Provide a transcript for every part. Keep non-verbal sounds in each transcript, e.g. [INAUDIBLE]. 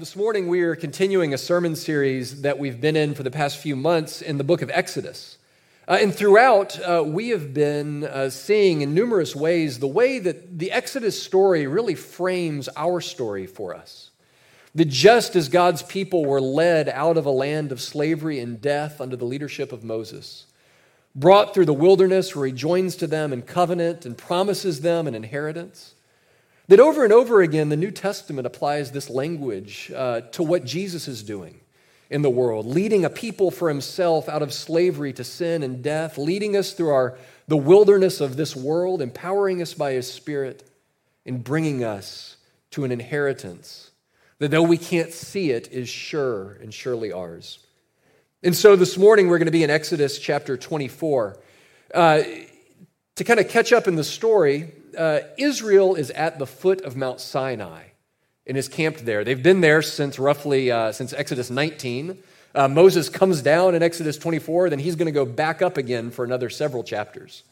this morning we are continuing a sermon series that we've been in for the past few months in the book of Exodus. Uh, and throughout, uh, we have been uh, seeing in numerous ways the way that the Exodus story really frames our story for us. That just as God's people were led out of a land of slavery and death under the leadership of Moses, brought through the wilderness where he joins to them in covenant and promises them an inheritance, that over and over again, the New Testament applies this language uh, to what Jesus is doing in the world, leading a people for himself out of slavery to sin and death, leading us through our, the wilderness of this world, empowering us by his Spirit, and bringing us to an inheritance that, though we can't see it, is sure and surely ours. And so this morning, we're going to be in Exodus chapter 24. Uh, to kind of catch up in the story, uh, Israel is at the foot of Mount Sinai and is camped there. They've been there since roughly uh, since Exodus 19. Uh, Moses comes down in Exodus 24, then he's going to go back up again for another several chapters.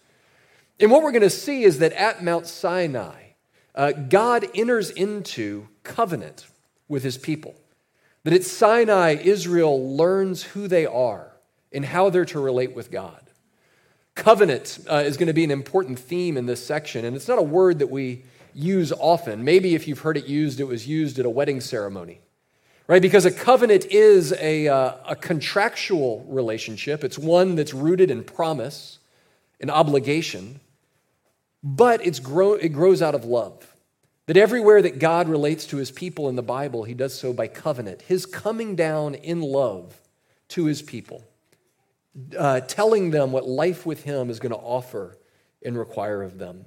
And what we're going to see is that at Mount Sinai, uh, God enters into covenant with his people. That at Sinai, Israel learns who they are and how they're to relate with God. Covenant uh, is going to be an important theme in this section, and it's not a word that we use often. Maybe if you've heard it used, it was used at a wedding ceremony, right? Because a covenant is a, uh, a contractual relationship, it's one that's rooted in promise and obligation, but it's grow, it grows out of love. That everywhere that God relates to his people in the Bible, he does so by covenant, his coming down in love to his people uh, telling them what life with Him is going to offer and require of them.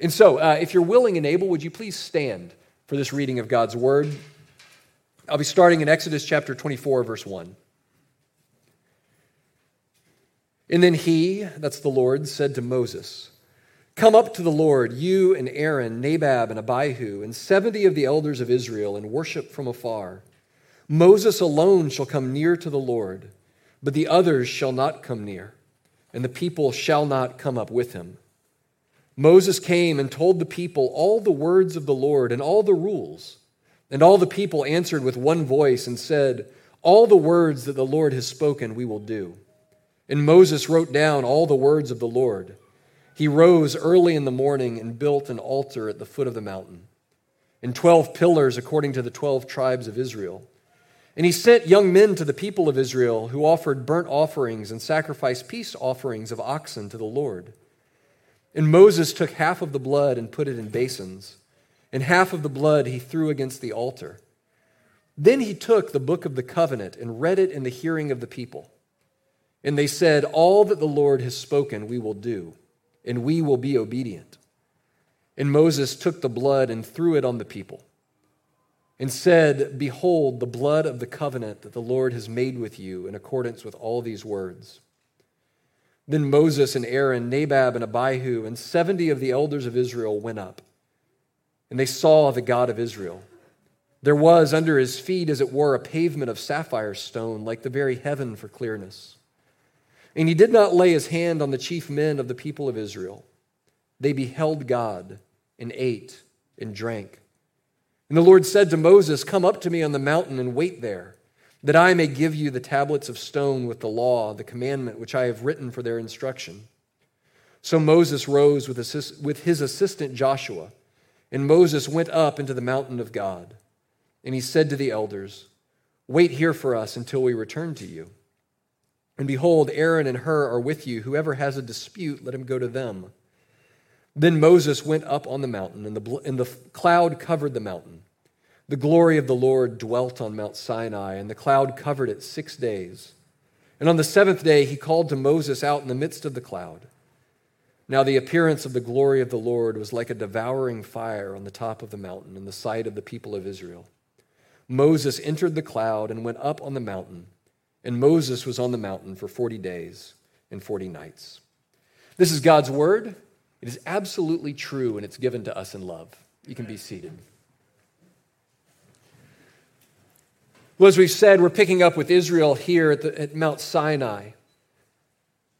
And so, uh, if you're willing and able, would you please stand for this reading of God's Word? I'll be starting in Exodus chapter 24, verse 1. And then he, that's the Lord, said to Moses, Come up to the Lord, you and Aaron, Nadab and Abihu, and 70 of the elders of Israel, and worship from afar. Moses alone shall come near to the Lord but the others shall not come near, and the people shall not come up with him. Moses came and told the people all the words of the Lord and all the rules. And all the people answered with one voice and said, All the words that the Lord has spoken, we will do. And Moses wrote down all the words of the Lord. He rose early in the morning and built an altar at the foot of the mountain, and twelve pillars according to the twelve tribes of Israel. And he sent young men to the people of Israel who offered burnt offerings and sacrificed peace offerings of oxen to the Lord. And Moses took half of the blood and put it in basins, and half of the blood he threw against the altar. Then he took the book of the covenant and read it in the hearing of the people. And they said, All that the Lord has spoken, we will do, and we will be obedient. And Moses took the blood and threw it on the people and said, Behold, the blood of the covenant that the Lord has made with you in accordance with all these words. Then Moses and Aaron, Nadab and Abihu, and 70 of the elders of Israel went up, and they saw the God of Israel. There was under his feet, as it were, a pavement of sapphire stone, like the very heaven for clearness. And he did not lay his hand on the chief men of the people of Israel. They beheld God and ate and drank. And the Lord said to Moses, Come up to me on the mountain and wait there, that I may give you the tablets of stone with the law, the commandment which I have written for their instruction. So Moses rose with, assist, with his assistant Joshua, and Moses went up into the mountain of God. And he said to the elders, Wait here for us until we return to you. And behold, Aaron and Hur are with you. Whoever has a dispute, let him go to them. Then Moses went up on the mountain, and the, and the cloud covered the mountain. The glory of the Lord dwelt on Mount Sinai, and the cloud covered it six days. And on the seventh day, he called to Moses out in the midst of the cloud. Now, the appearance of the glory of the Lord was like a devouring fire on the top of the mountain in the sight of the people of Israel. Moses entered the cloud and went up on the mountain, and Moses was on the mountain for 40 days and 40 nights. This is God's word. It is absolutely true, and it's given to us in love. You can be seated. Well, as we've said, we're picking up with Israel here at, the, at Mount Sinai.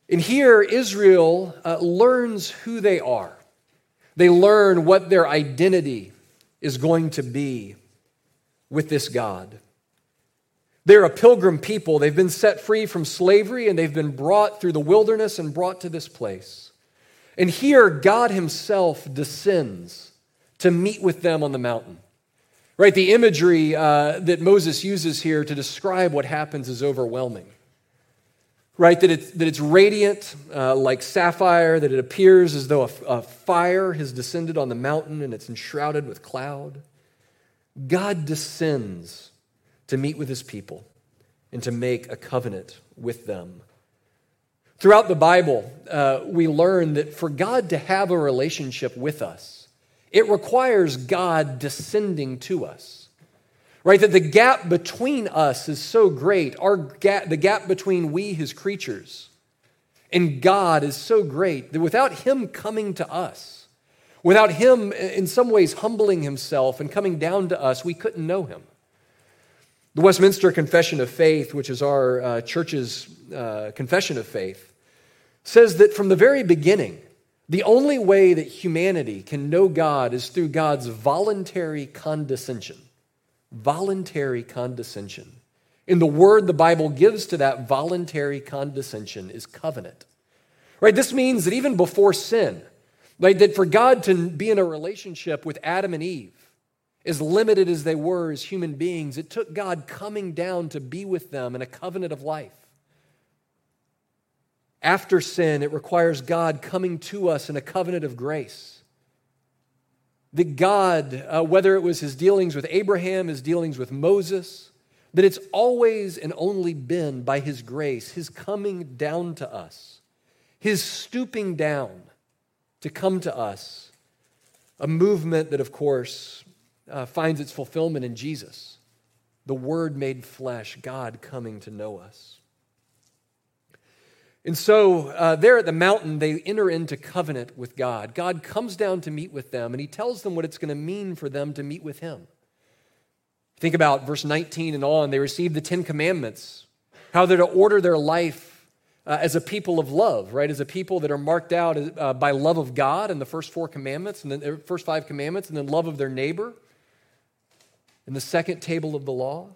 And here, Israel uh, learns who they are. They learn what their identity is going to be with this God. They're a pilgrim people. They've been set free from slavery and they've been brought through the wilderness and brought to this place. And here, God Himself descends to meet with them on the mountain. Right? The imagery uh, that Moses uses here to describe what happens is overwhelming right? That it's, that it's radiant uh, like sapphire, that it appears as though a, a fire has descended on the mountain and it's enshrouded with cloud. God descends to meet with his people and to make a covenant with them. Throughout the Bible, uh, we learn that for God to have a relationship with us, it requires God descending to us right? That the gap between us is so great. Our gap, the gap between we, his creatures, and God is so great that without him coming to us, without him in some ways humbling himself and coming down to us, we couldn't know him. The Westminster Confession of Faith, which is our uh, church's uh, confession of faith, says that from the very beginning, the only way that humanity can know God is through God's voluntary condescension voluntary condescension. And the word the Bible gives to that voluntary condescension is covenant. Right? This means that even before sin, like that for God to be in a relationship with Adam and Eve, as limited as they were as human beings, it took God coming down to be with them in a covenant of life. After sin, it requires God coming to us in a covenant of grace that God, uh, whether it was his dealings with Abraham, his dealings with Moses, that it's always and only been by his grace, his coming down to us, his stooping down to come to us, a movement that, of course, uh, finds its fulfillment in Jesus, the Word made flesh, God coming to know us. And so, uh, there at the mountain, they enter into covenant with God. God comes down to meet with them, and He tells them what it's going to mean for them to meet with Him. Think about verse 19 and on. They receive the Ten Commandments, how they're to order their life uh, as a people of love, right? As a people that are marked out uh, by love of God and the first four commandments, and then the first five commandments, and then love of their neighbor in the second table of the law.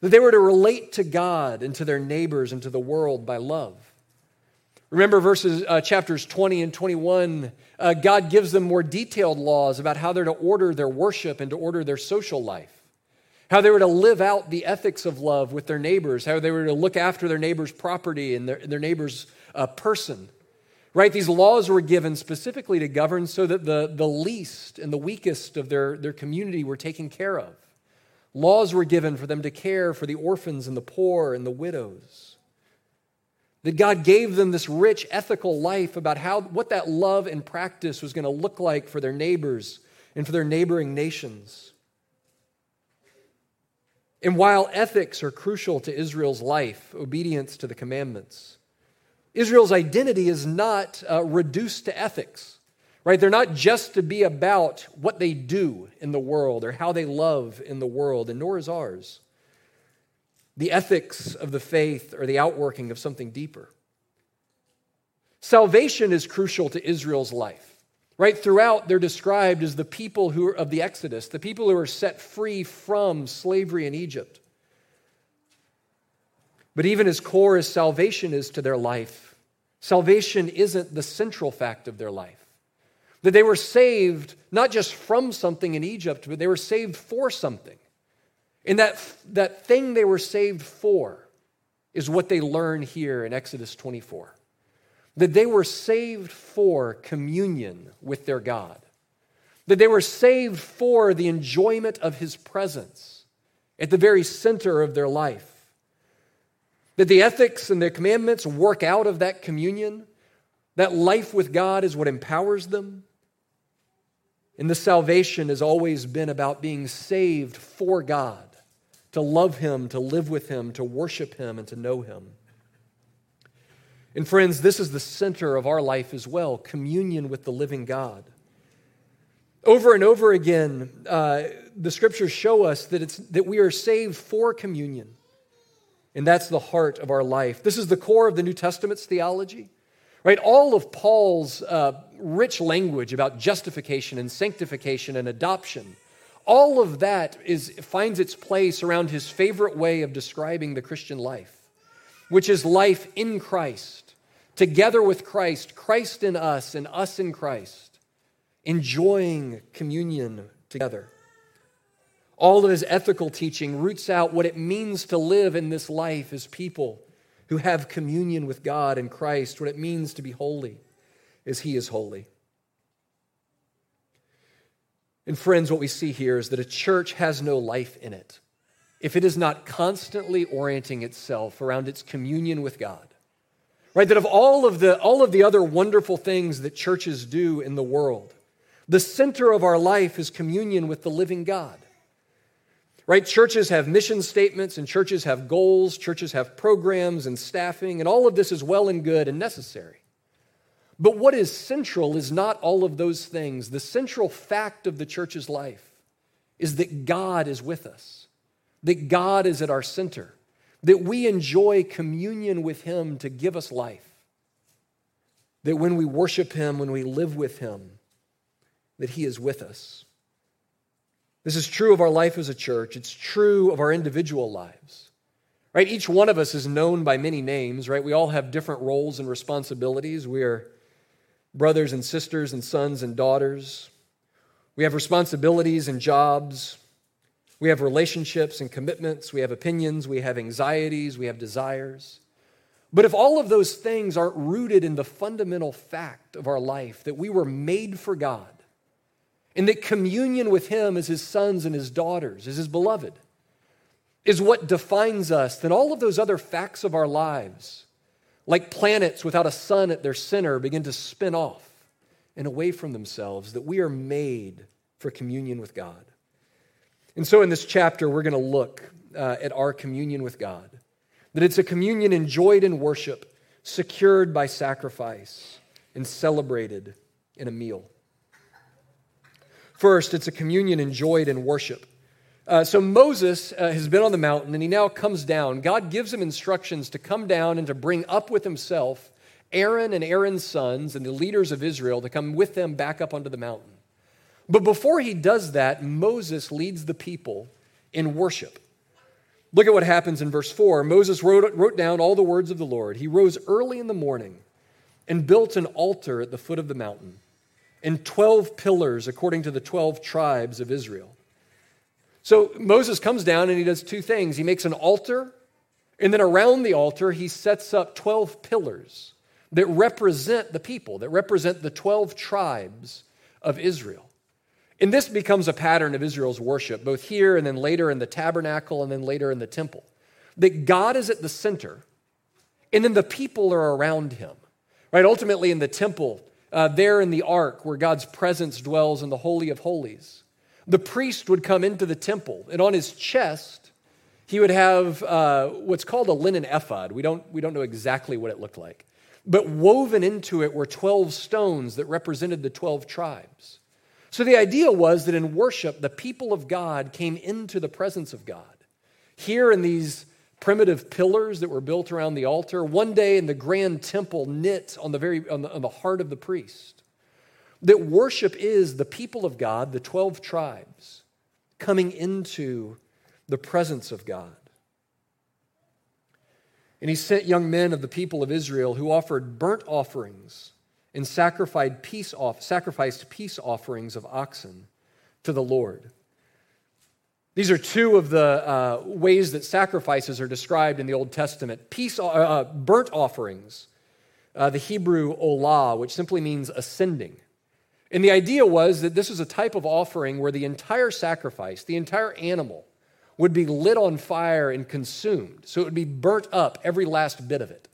That they were to relate to God and to their neighbors and to the world by love. Remember verses uh, chapters 20 and 21, uh, God gives them more detailed laws about how they're to order their worship and to order their social life. How they were to live out the ethics of love with their neighbors, how they were to look after their neighbor's property and their, their neighbor's uh, person. Right? These laws were given specifically to govern so that the, the least and the weakest of their, their community were taken care of. Laws were given for them to care for the orphans and the poor and the widows. That God gave them this rich ethical life about how, what that love and practice was going to look like for their neighbors and for their neighboring nations. And while ethics are crucial to Israel's life, obedience to the commandments, Israel's identity is not uh, reduced to ethics, right? They're not just to be about what they do in the world or how they love in the world, and nor is ours. The ethics of the faith or the outworking of something deeper. Salvation is crucial to Israel's life. Right throughout, they're described as the people who are of the Exodus, the people who are set free from slavery in Egypt. But even as core as salvation is to their life, salvation isn't the central fact of their life. That they were saved not just from something in Egypt, but they were saved for something. And that, that thing they were saved for is what they learn here in Exodus 24. That they were saved for communion with their God. That they were saved for the enjoyment of His presence at the very center of their life. That the ethics and the commandments work out of that communion. That life with God is what empowers them. And the salvation has always been about being saved for God, to love Him, to live with Him, to worship Him, and to know Him. And friends, this is the center of our life as well communion with the living God. Over and over again, uh, the scriptures show us that, it's, that we are saved for communion. And that's the heart of our life. This is the core of the New Testament's theology. Right? All of Paul's uh, rich language about justification and sanctification and adoption, all of that is, finds its place around his favorite way of describing the Christian life, which is life in Christ, together with Christ, Christ in us, and us in Christ, enjoying communion together. All of his ethical teaching roots out what it means to live in this life as people who have communion with God and Christ, what it means to be holy as he is holy. And friends, what we see here is that a church has no life in it if it is not constantly orienting itself around its communion with God. Right? That of all of the all of the other wonderful things that churches do in the world, the center of our life is communion with the living God. Right? Churches have mission statements and churches have goals, churches have programs and staffing, and all of this is well and good and necessary. But what is central is not all of those things. The central fact of the church's life is that God is with us, that God is at our center, that we enjoy communion with Him to give us life, that when we worship Him, when we live with Him, that He is with us. This is true of our life as a church, it's true of our individual lives. Right? Each one of us is known by many names, right? We all have different roles and responsibilities. We are brothers and sisters and sons and daughters. We have responsibilities and jobs. We have relationships and commitments. We have opinions. We have anxieties. We have desires. But if all of those things aren't rooted in the fundamental fact of our life that we were made for God, and that communion with Him as His sons and His daughters, as His beloved, is what defines us, then all of those other facts of our lives, like planets without a sun at their center, begin to spin off and away from themselves, that we are made for communion with God. And so in this chapter, we're going to look uh, at our communion with God, that it's a communion enjoyed in worship, secured by sacrifice, and celebrated in a meal. First, it's a communion enjoyed in worship. Uh, so Moses uh, has been on the mountain and he now comes down. God gives him instructions to come down and to bring up with himself Aaron and Aaron's sons and the leaders of Israel to come with them back up onto the mountain. But before he does that, Moses leads the people in worship. Look at what happens in verse 4. Moses wrote, wrote down all the words of the Lord. He rose early in the morning and built an altar at the foot of the mountain and 12 pillars according to the 12 tribes of Israel. So Moses comes down and he does two things. He makes an altar, and then around the altar, he sets up 12 pillars that represent the people, that represent the 12 tribes of Israel. And this becomes a pattern of Israel's worship, both here and then later in the tabernacle and then later in the temple. That God is at the center, and then the people are around him. Right? Ultimately, in the temple, uh, there in the ark where God's presence dwells in the Holy of Holies. The priest would come into the temple, and on his chest, he would have uh, what's called a linen ephod. We don't, we don't know exactly what it looked like. But woven into it were 12 stones that represented the 12 tribes. So the idea was that in worship, the people of God came into the presence of God. Here in these primitive pillars that were built around the altar, one day in the grand temple knit on the, very, on the, on the heart of the priest. That worship is the people of God, the 12 tribes, coming into the presence of God. And he sent young men of the people of Israel who offered burnt offerings and sacrificed peace, off, sacrificed peace offerings of oxen to the Lord. These are two of the uh, ways that sacrifices are described in the Old Testament. Peace, uh, uh, burnt offerings, uh, the Hebrew olah, which simply means ascending. And the idea was that this was a type of offering where the entire sacrifice, the entire animal, would be lit on fire and consumed. So it would be burnt up, every last bit of it.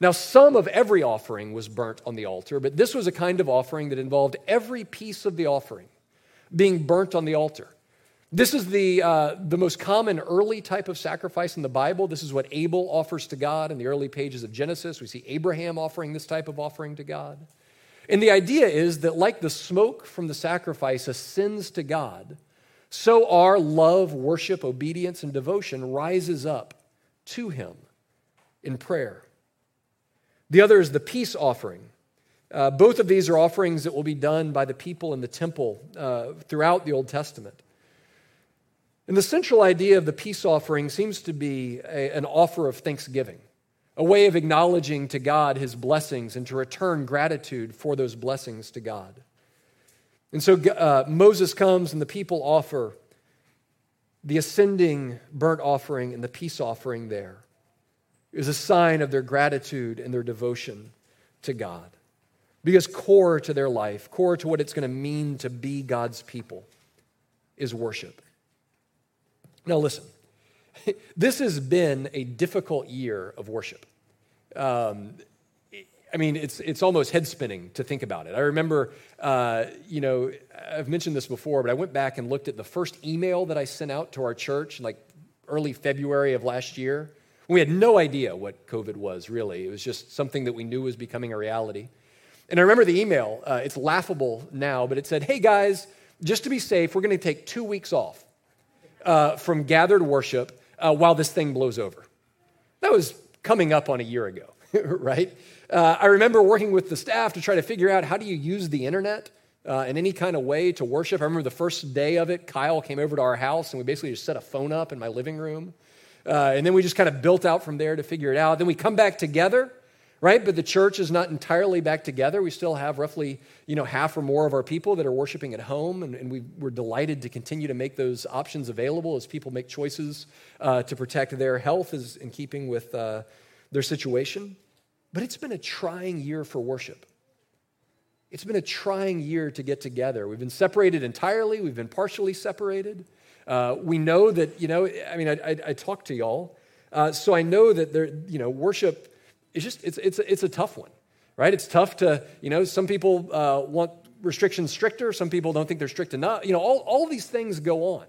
Now, some of every offering was burnt on the altar, but this was a kind of offering that involved every piece of the offering being burnt on the altar. This is the, uh, the most common early type of sacrifice in the Bible. This is what Abel offers to God in the early pages of Genesis. We see Abraham offering this type of offering to God. And the idea is that, like the smoke from the sacrifice ascends to God, so our love, worship, obedience, and devotion rises up to Him in prayer. The other is the peace offering. Uh, both of these are offerings that will be done by the people in the temple uh, throughout the Old Testament. And the central idea of the peace offering seems to be a, an offer of thanksgiving, a way of acknowledging to God his blessings and to return gratitude for those blessings to God. And so uh, Moses comes and the people offer the ascending burnt offering and the peace offering there is a sign of their gratitude and their devotion to God. Because core to their life, core to what it's going to mean to be God's people, is worship. Now, listen, [LAUGHS] this has been a difficult year of worship. Um, I mean, it's, it's almost head spinning to think about it. I remember, uh, you know, I've mentioned this before, but I went back and looked at the first email that I sent out to our church like early February of last year. We had no idea what COVID was, really. It was just something that we knew was becoming a reality. And I remember the email. Uh, it's laughable now, but it said, Hey guys, just to be safe, we're going to take two weeks off uh, from gathered worship uh, while this thing blows over. That was coming up on a year ago, [LAUGHS] right? Uh, I remember working with the staff to try to figure out how do you use the internet uh, in any kind of way to worship. I remember the first day of it, Kyle came over to our house and we basically just set a phone up in my living room. Uh, and then we just kind of built out from there to figure it out. Then we come back together right? But the church is not entirely back together. We still have roughly, you know, half or more of our people that are worshiping at home, and, and we, are delighted to continue to make those options available as people make choices uh, to protect their health as in keeping with uh, their situation. But it's been a trying year for worship. It's been a trying year to get together. We've been separated entirely. We've been partially separated. Uh, we know that, you know, I mean, I, I, I talk to y'all, uh, so I know that there, you know, worship it's just it's it's it's a tough one, right? It's tough to you know some people uh, want restrictions stricter, some people don't think they're strict enough. You know, all all these things go on.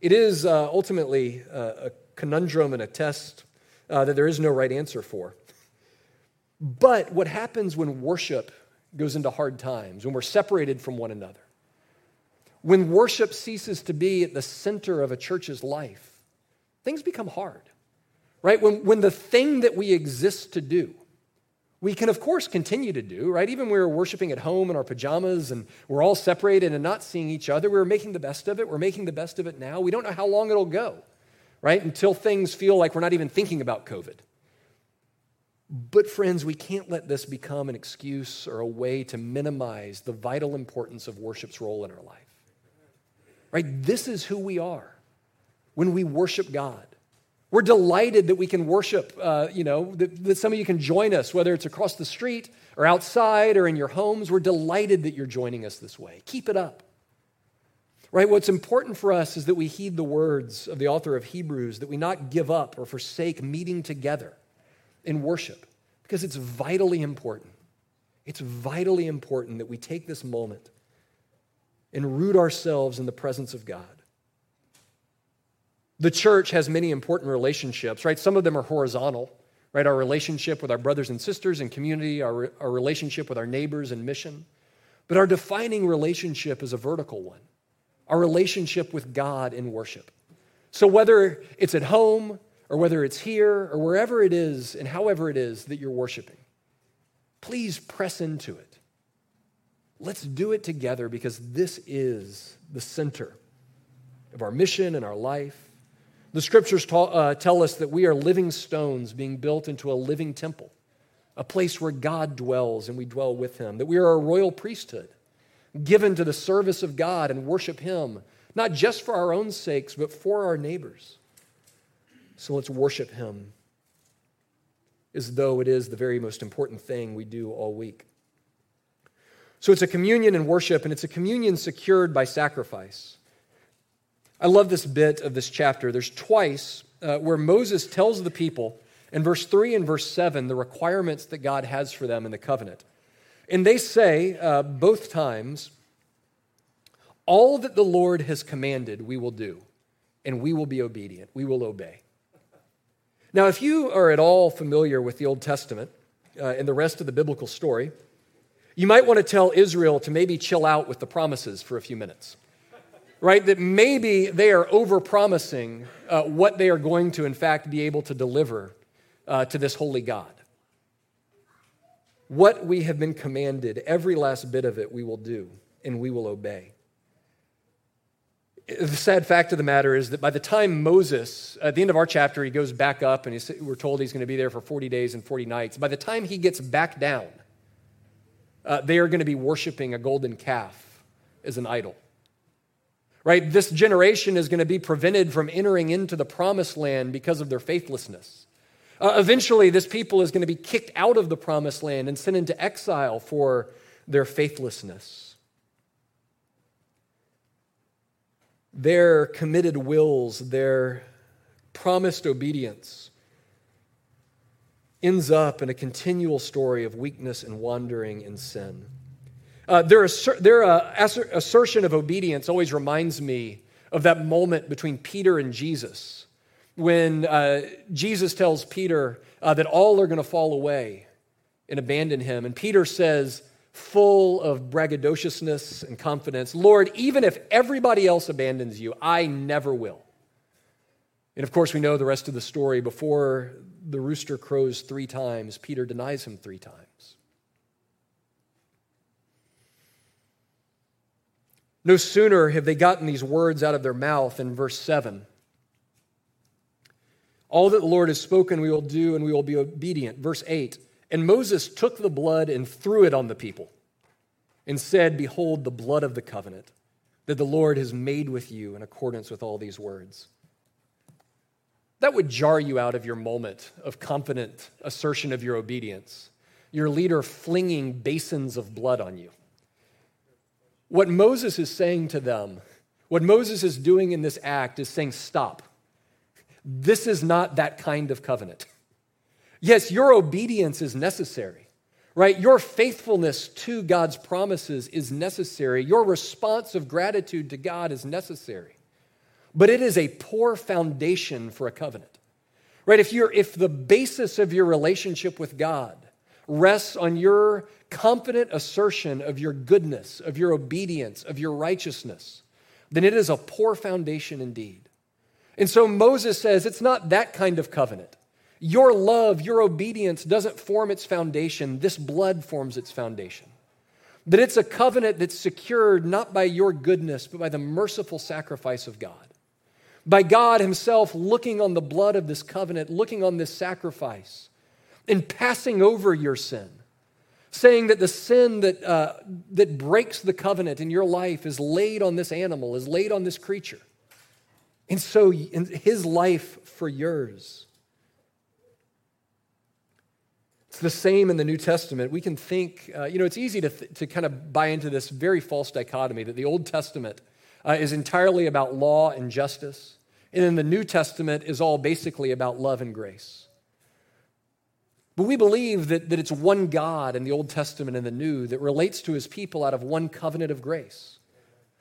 It is uh, ultimately a, a, conundrum and a test uh, that there is no right answer for. But what happens when worship goes into hard times, when we're separated from one another, when worship ceases to be at the center of a church's life, things become hard right? When, when the thing that we exist to do, we can, of course, continue to do, right? Even we were worshiping at home in our pajamas and we're all separated and not seeing each other, we are making the best of it. We're making the best of it now. We don't know how long it'll go, right? Until things feel like we're not even thinking about COVID. But, friends, we can't let this become an excuse or a way to minimize the vital importance of worship's role in our life. Right? This is who we are when we worship God. We're delighted that we can worship, uh, you know, that, that some of you can join us, whether it's across the street or outside or in your homes. We're delighted that you're joining us this way. Keep it up. Right? What's important for us is that we heed the words of the author of Hebrews, that we not give up or forsake meeting together in worship, because it's vitally important. It's vitally important that we take this moment and root ourselves in the presence of God. The church has many important relationships, right? Some of them are horizontal, right? Our relationship with our brothers and sisters and community, our, our relationship with our neighbors and mission. But our defining relationship is a vertical one our relationship with God in worship. So whether it's at home or whether it's here or wherever it is and however it is that you're worshiping, please press into it. Let's do it together because this is the center of our mission and our life. The scriptures ta- uh, tell us that we are living stones being built into a living temple, a place where God dwells and we dwell with him, that we are a royal priesthood given to the service of God and worship him, not just for our own sakes, but for our neighbors. So let's worship him as though it is the very most important thing we do all week. So it's a communion and worship, and it's a communion secured by sacrifice. I love this bit of this chapter. There's twice uh, where Moses tells the people in verse 3 and verse 7, the requirements that God has for them in the covenant. And they say uh, both times, all that the Lord has commanded, we will do, and we will be obedient. We will obey. Now, if you are at all familiar with the Old Testament uh, and the rest of the biblical story, you might want to tell Israel to maybe chill out with the promises for a few minutes. Right? That maybe they are over promising uh, what they are going to, in fact, be able to deliver uh, to this holy God. What we have been commanded, every last bit of it, we will do and we will obey. The sad fact of the matter is that by the time Moses, at the end of our chapter, he goes back up and we're told he's going to be there for 40 days and 40 nights. By the time he gets back down, uh, they are going to be worshiping a golden calf as an idol. Right? This generation is going to be prevented from entering into the promised land because of their faithlessness. Uh, eventually, this people is going to be kicked out of the promised land and sent into exile for their faithlessness. Their committed wills, their promised obedience, ends up in a continual story of weakness and wandering and sin. Uh, their their uh, assertion of obedience always reminds me of that moment between Peter and Jesus when uh, Jesus tells Peter uh, that all are going to fall away and abandon him. And Peter says, full of braggadociousness and confidence, Lord, even if everybody else abandons you, I never will. And of course, we know the rest of the story. Before the rooster crows three times, Peter denies him three times. No sooner have they gotten these words out of their mouth in verse 7. All that the Lord has spoken, we will do, and we will be obedient. Verse 8. And Moses took the blood and threw it on the people and said, Behold, the blood of the covenant that the Lord has made with you in accordance with all these words. That would jar you out of your moment of confident assertion of your obedience, your leader flinging basins of blood on you. What Moses is saying to them, what Moses is doing in this act is saying, Stop. This is not that kind of covenant. Yes, your obedience is necessary, right? Your faithfulness to God's promises is necessary. Your response of gratitude to God is necessary but it is a poor foundation for a covenant. Right? If, you're, if the basis of your relationship with God rests on your confident assertion of your goodness, of your obedience, of your righteousness, then it is a poor foundation indeed. And so Moses says it's not that kind of covenant. Your love, your obedience doesn't form its foundation. This blood forms its foundation. That it's a covenant that's secured not by your goodness, but by the merciful sacrifice of God by God Himself looking on the blood of this covenant, looking on this sacrifice, and passing over your sin, saying that the sin that, uh, that breaks the covenant in your life is laid on this animal, is laid on this creature. And so His life for yours. It's the same in the New Testament. We can think, uh, you know, it's easy to, th- to kind of buy into this very false dichotomy that the Old Testament uh, is entirely about law and justice. And then the New Testament is all basically about love and grace. But we believe that, that it's one God in the Old Testament and the New that relates to his people out of one covenant of grace.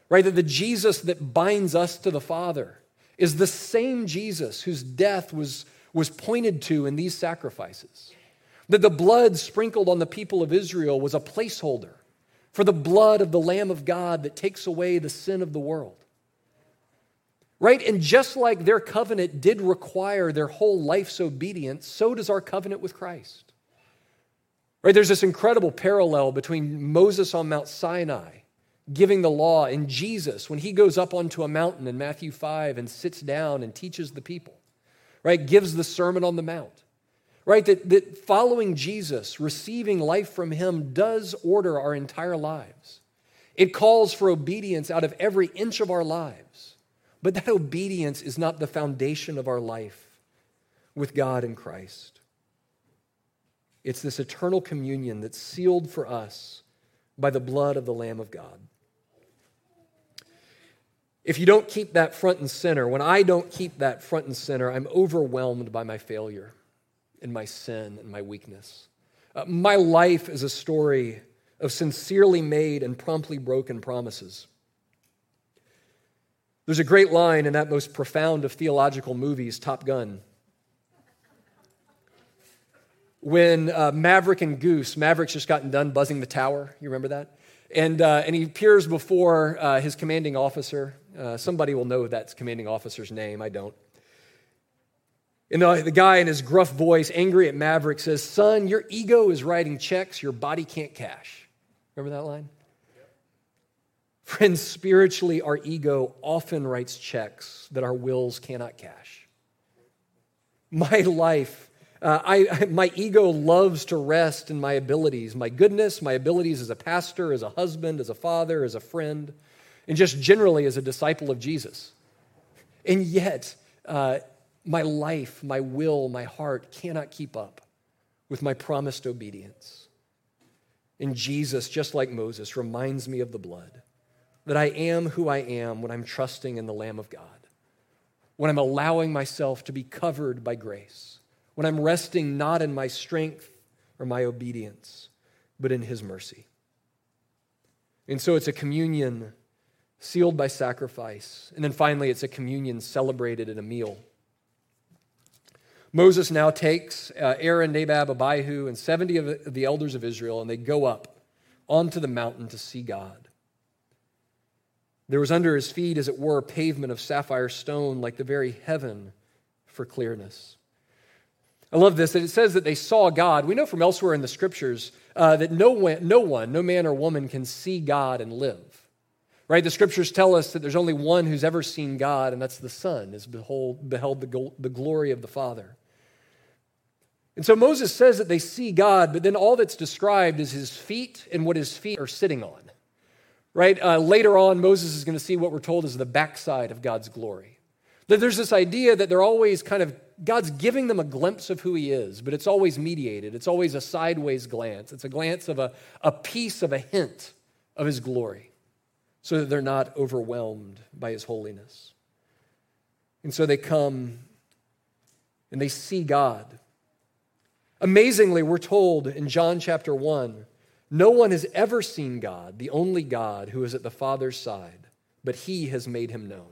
Right? That the Jesus that binds us to the Father is the same Jesus whose death was, was pointed to in these sacrifices. That the blood sprinkled on the people of Israel was a placeholder for the blood of the Lamb of God that takes away the sin of the world. Right? And just like their covenant did require their whole life's obedience, so does our covenant with Christ. Right? There's this incredible parallel between Moses on Mount Sinai giving the law and Jesus when he goes up onto a mountain in Matthew 5 and sits down and teaches the people. Right? Gives the Sermon on the Mount right? That, that following Jesus, receiving life from him, does order our entire lives. It calls for obedience out of every inch of our lives. But that obedience is not the foundation of our life with God and Christ. It's this eternal communion that's sealed for us by the blood of the Lamb of God. If you don't keep that front and center, when I don't keep that front and center, I'm overwhelmed by my failure and my sin and my weakness. Uh, my life is a story of sincerely made and promptly broken promises. There's a great line in that most profound of theological movies, Top Gun. When uh, Maverick and Goose, Maverick's just gotten done buzzing the tower. You remember that? And, uh, and he appears before uh, his commanding officer. Uh, somebody will know that commanding officer's name. I don't. And the, the guy in his gruff voice, angry at Maverick, says, Son, your ego is writing checks your body can't cash. Remember that line? Friends, spiritually, our ego often writes checks that our wills cannot cash. My life, uh, I, my ego loves to rest in my abilities, my goodness, my abilities as a pastor, as a husband, as a father, as a friend, and just generally as a disciple of Jesus. And yet, uh, my life, my will, my heart cannot keep up with my promised obedience. And Jesus, just like Moses, reminds me of the blood that I am who I am when I'm trusting in the Lamb of God, when I'm allowing myself to be covered by grace, when I'm resting not in my strength or my obedience, but in His mercy. And so it's a communion sealed by sacrifice. And then finally, it's a communion celebrated in a meal. Moses now takes uh, Aaron, Nadab, Abihu, and 70 of the elders of Israel, and they go up onto the mountain to see God. There was under his feet, as it were, a pavement of sapphire stone, like the very heaven for clearness. I love this that it says that they saw God. We know from elsewhere in the scriptures uh, that no one, no one, no man or woman can see God and live. Right? The scriptures tell us that there's only one who's ever seen God, and that's the Son, has beheld the, the glory of the Father. And so Moses says that they see God, but then all that's described is his feet and what his feet are sitting on. Right? Uh, later on, Moses is going to see what we're told is the backside of God's glory. That there's this idea that they're always kind of, God's giving them a glimpse of who he is, but it's always mediated. It's always a sideways glance. It's a glance of a, a piece of a hint of his glory so that they're not overwhelmed by his holiness. And so they come and they see God. Amazingly, we're told in John chapter 1 no one has ever seen God, the only God who is at the Father's side, but he has made him known.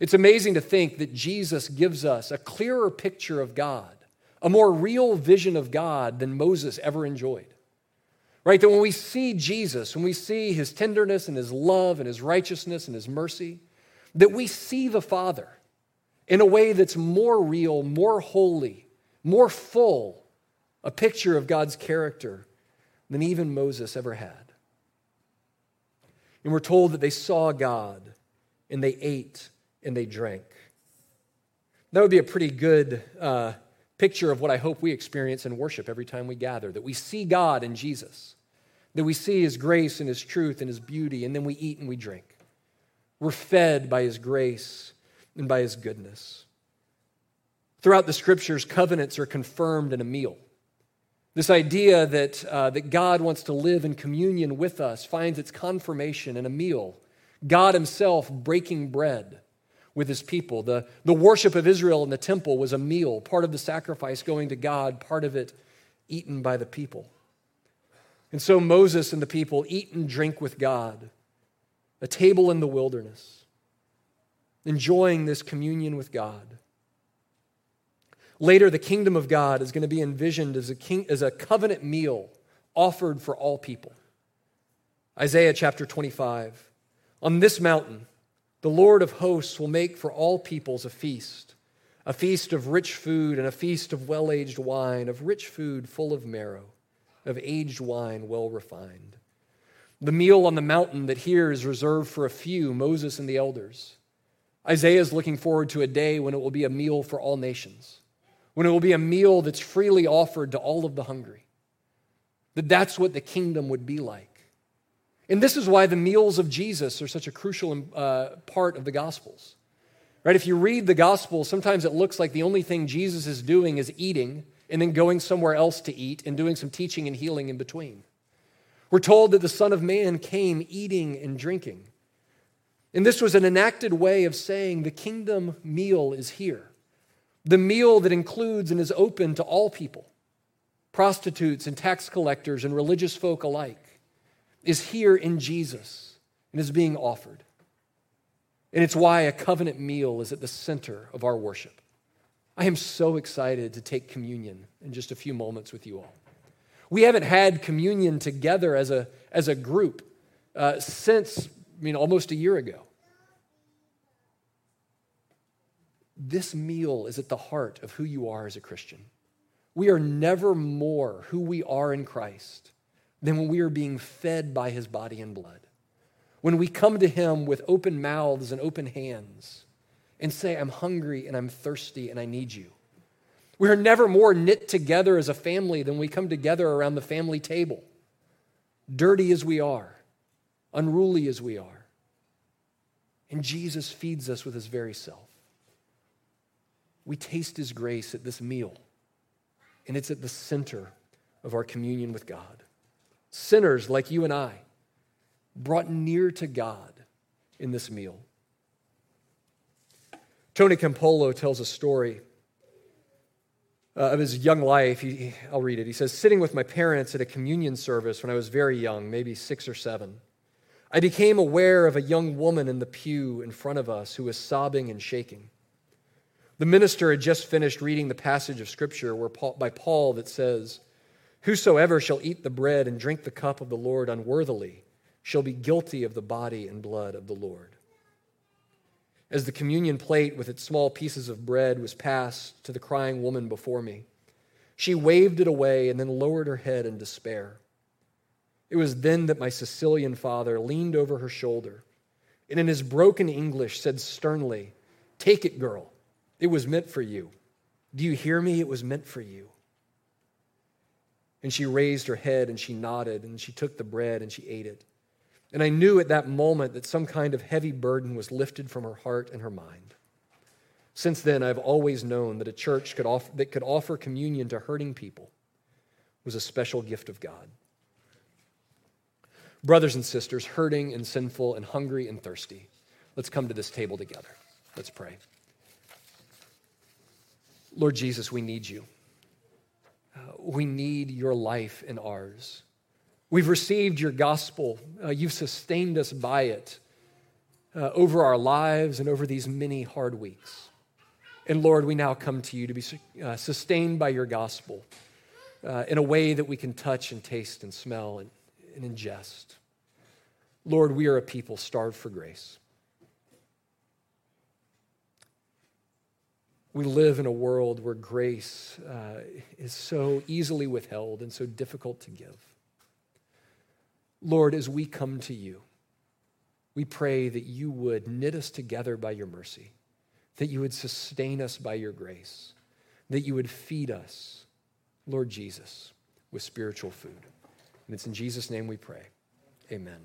It's amazing to think that Jesus gives us a clearer picture of God, a more real vision of God than Moses ever enjoyed. Right? That when we see Jesus, when we see his tenderness and his love and his righteousness and his mercy, that we see the Father in a way that's more real, more holy, more full a picture of God's character than even Moses ever had. And we're told that they saw God and they ate and they drank. That would be a pretty good uh, picture of what I hope we experience in worship every time we gather that we see God in Jesus, that we see His grace and His truth and His beauty, and then we eat and we drink. We're fed by His grace and by His goodness. Throughout the scriptures, covenants are confirmed in a meal. This idea that, uh, that God wants to live in communion with us finds its confirmation in a meal. God Himself breaking bread with His people. The, the worship of Israel in the temple was a meal, part of the sacrifice going to God, part of it eaten by the people. And so Moses and the people eat and drink with God, a table in the wilderness, enjoying this communion with God. Later, the kingdom of God is going to be envisioned as a, king, as a covenant meal offered for all people. Isaiah chapter 25. On this mountain, the Lord of hosts will make for all peoples a feast, a feast of rich food and a feast of well aged wine, of rich food full of marrow, of aged wine well refined. The meal on the mountain that here is reserved for a few, Moses and the elders. Isaiah is looking forward to a day when it will be a meal for all nations when it will be a meal that's freely offered to all of the hungry. That that's what the kingdom would be like. And this is why the meals of Jesus are such a crucial uh, part of the Gospels. Right? If you read the Gospels, sometimes it looks like the only thing Jesus is doing is eating and then going somewhere else to eat and doing some teaching and healing in between. We're told that the Son of Man came eating and drinking. And this was an enacted way of saying the kingdom meal is here. The meal that includes and is open to all people, prostitutes and tax collectors and religious folk alike, is here in Jesus and is being offered. And it's why a covenant meal is at the center of our worship. I am so excited to take communion in just a few moments with you all. We haven't had communion together as a, as a group uh, since, I mean, almost a year ago. This meal is at the heart of who you are as a Christian. We are never more who we are in Christ than when we are being fed by his body and blood. When we come to him with open mouths and open hands and say, I'm hungry and I'm thirsty and I need you. We are never more knit together as a family than we come together around the family table, dirty as we are, unruly as we are. And Jesus feeds us with his very self. We taste his grace at this meal, and it's at the center of our communion with God. Sinners like you and I, brought near to God in this meal. Tony Campolo tells a story uh, of his young life. He, I'll read it. He says, Sitting with my parents at a communion service when I was very young, maybe six or seven, I became aware of a young woman in the pew in front of us who was sobbing and shaking. The minister had just finished reading the passage of Scripture where Paul, by Paul that says, Whosoever shall eat the bread and drink the cup of the Lord unworthily shall be guilty of the body and blood of the Lord. As the communion plate with its small pieces of bread was passed to the crying woman before me, she waved it away and then lowered her head in despair. It was then that my Sicilian father leaned over her shoulder and in his broken English said sternly, Take it, girl. It was meant for you. Do you hear me? It was meant for you. And she raised her head and she nodded and she took the bread and she ate it. And I knew at that moment that some kind of heavy burden was lifted from her heart and her mind. Since then, I've always known that a church could that could offer communion to hurting people was a special gift of God. Brothers and sisters, hurting and sinful and hungry and thirsty, let's come to this table together. Let's pray. Lord Jesus, we need you. Uh, we need your life in ours. We've received your gospel. Uh, you've sustained us by it uh, over our lives and over these many hard weeks. And Lord, we now come to you to be uh, sustained by your gospel uh, in a way that we can touch and taste and smell and, and ingest. Lord, we are a people starved for grace. We live in a world where grace uh, is so easily withheld and so difficult to give. Lord, as we come to you, we pray that you would knit us together by your mercy, that you would sustain us by your grace, that you would feed us, Lord Jesus, with spiritual food. And it's in Jesus' name we pray. Amen.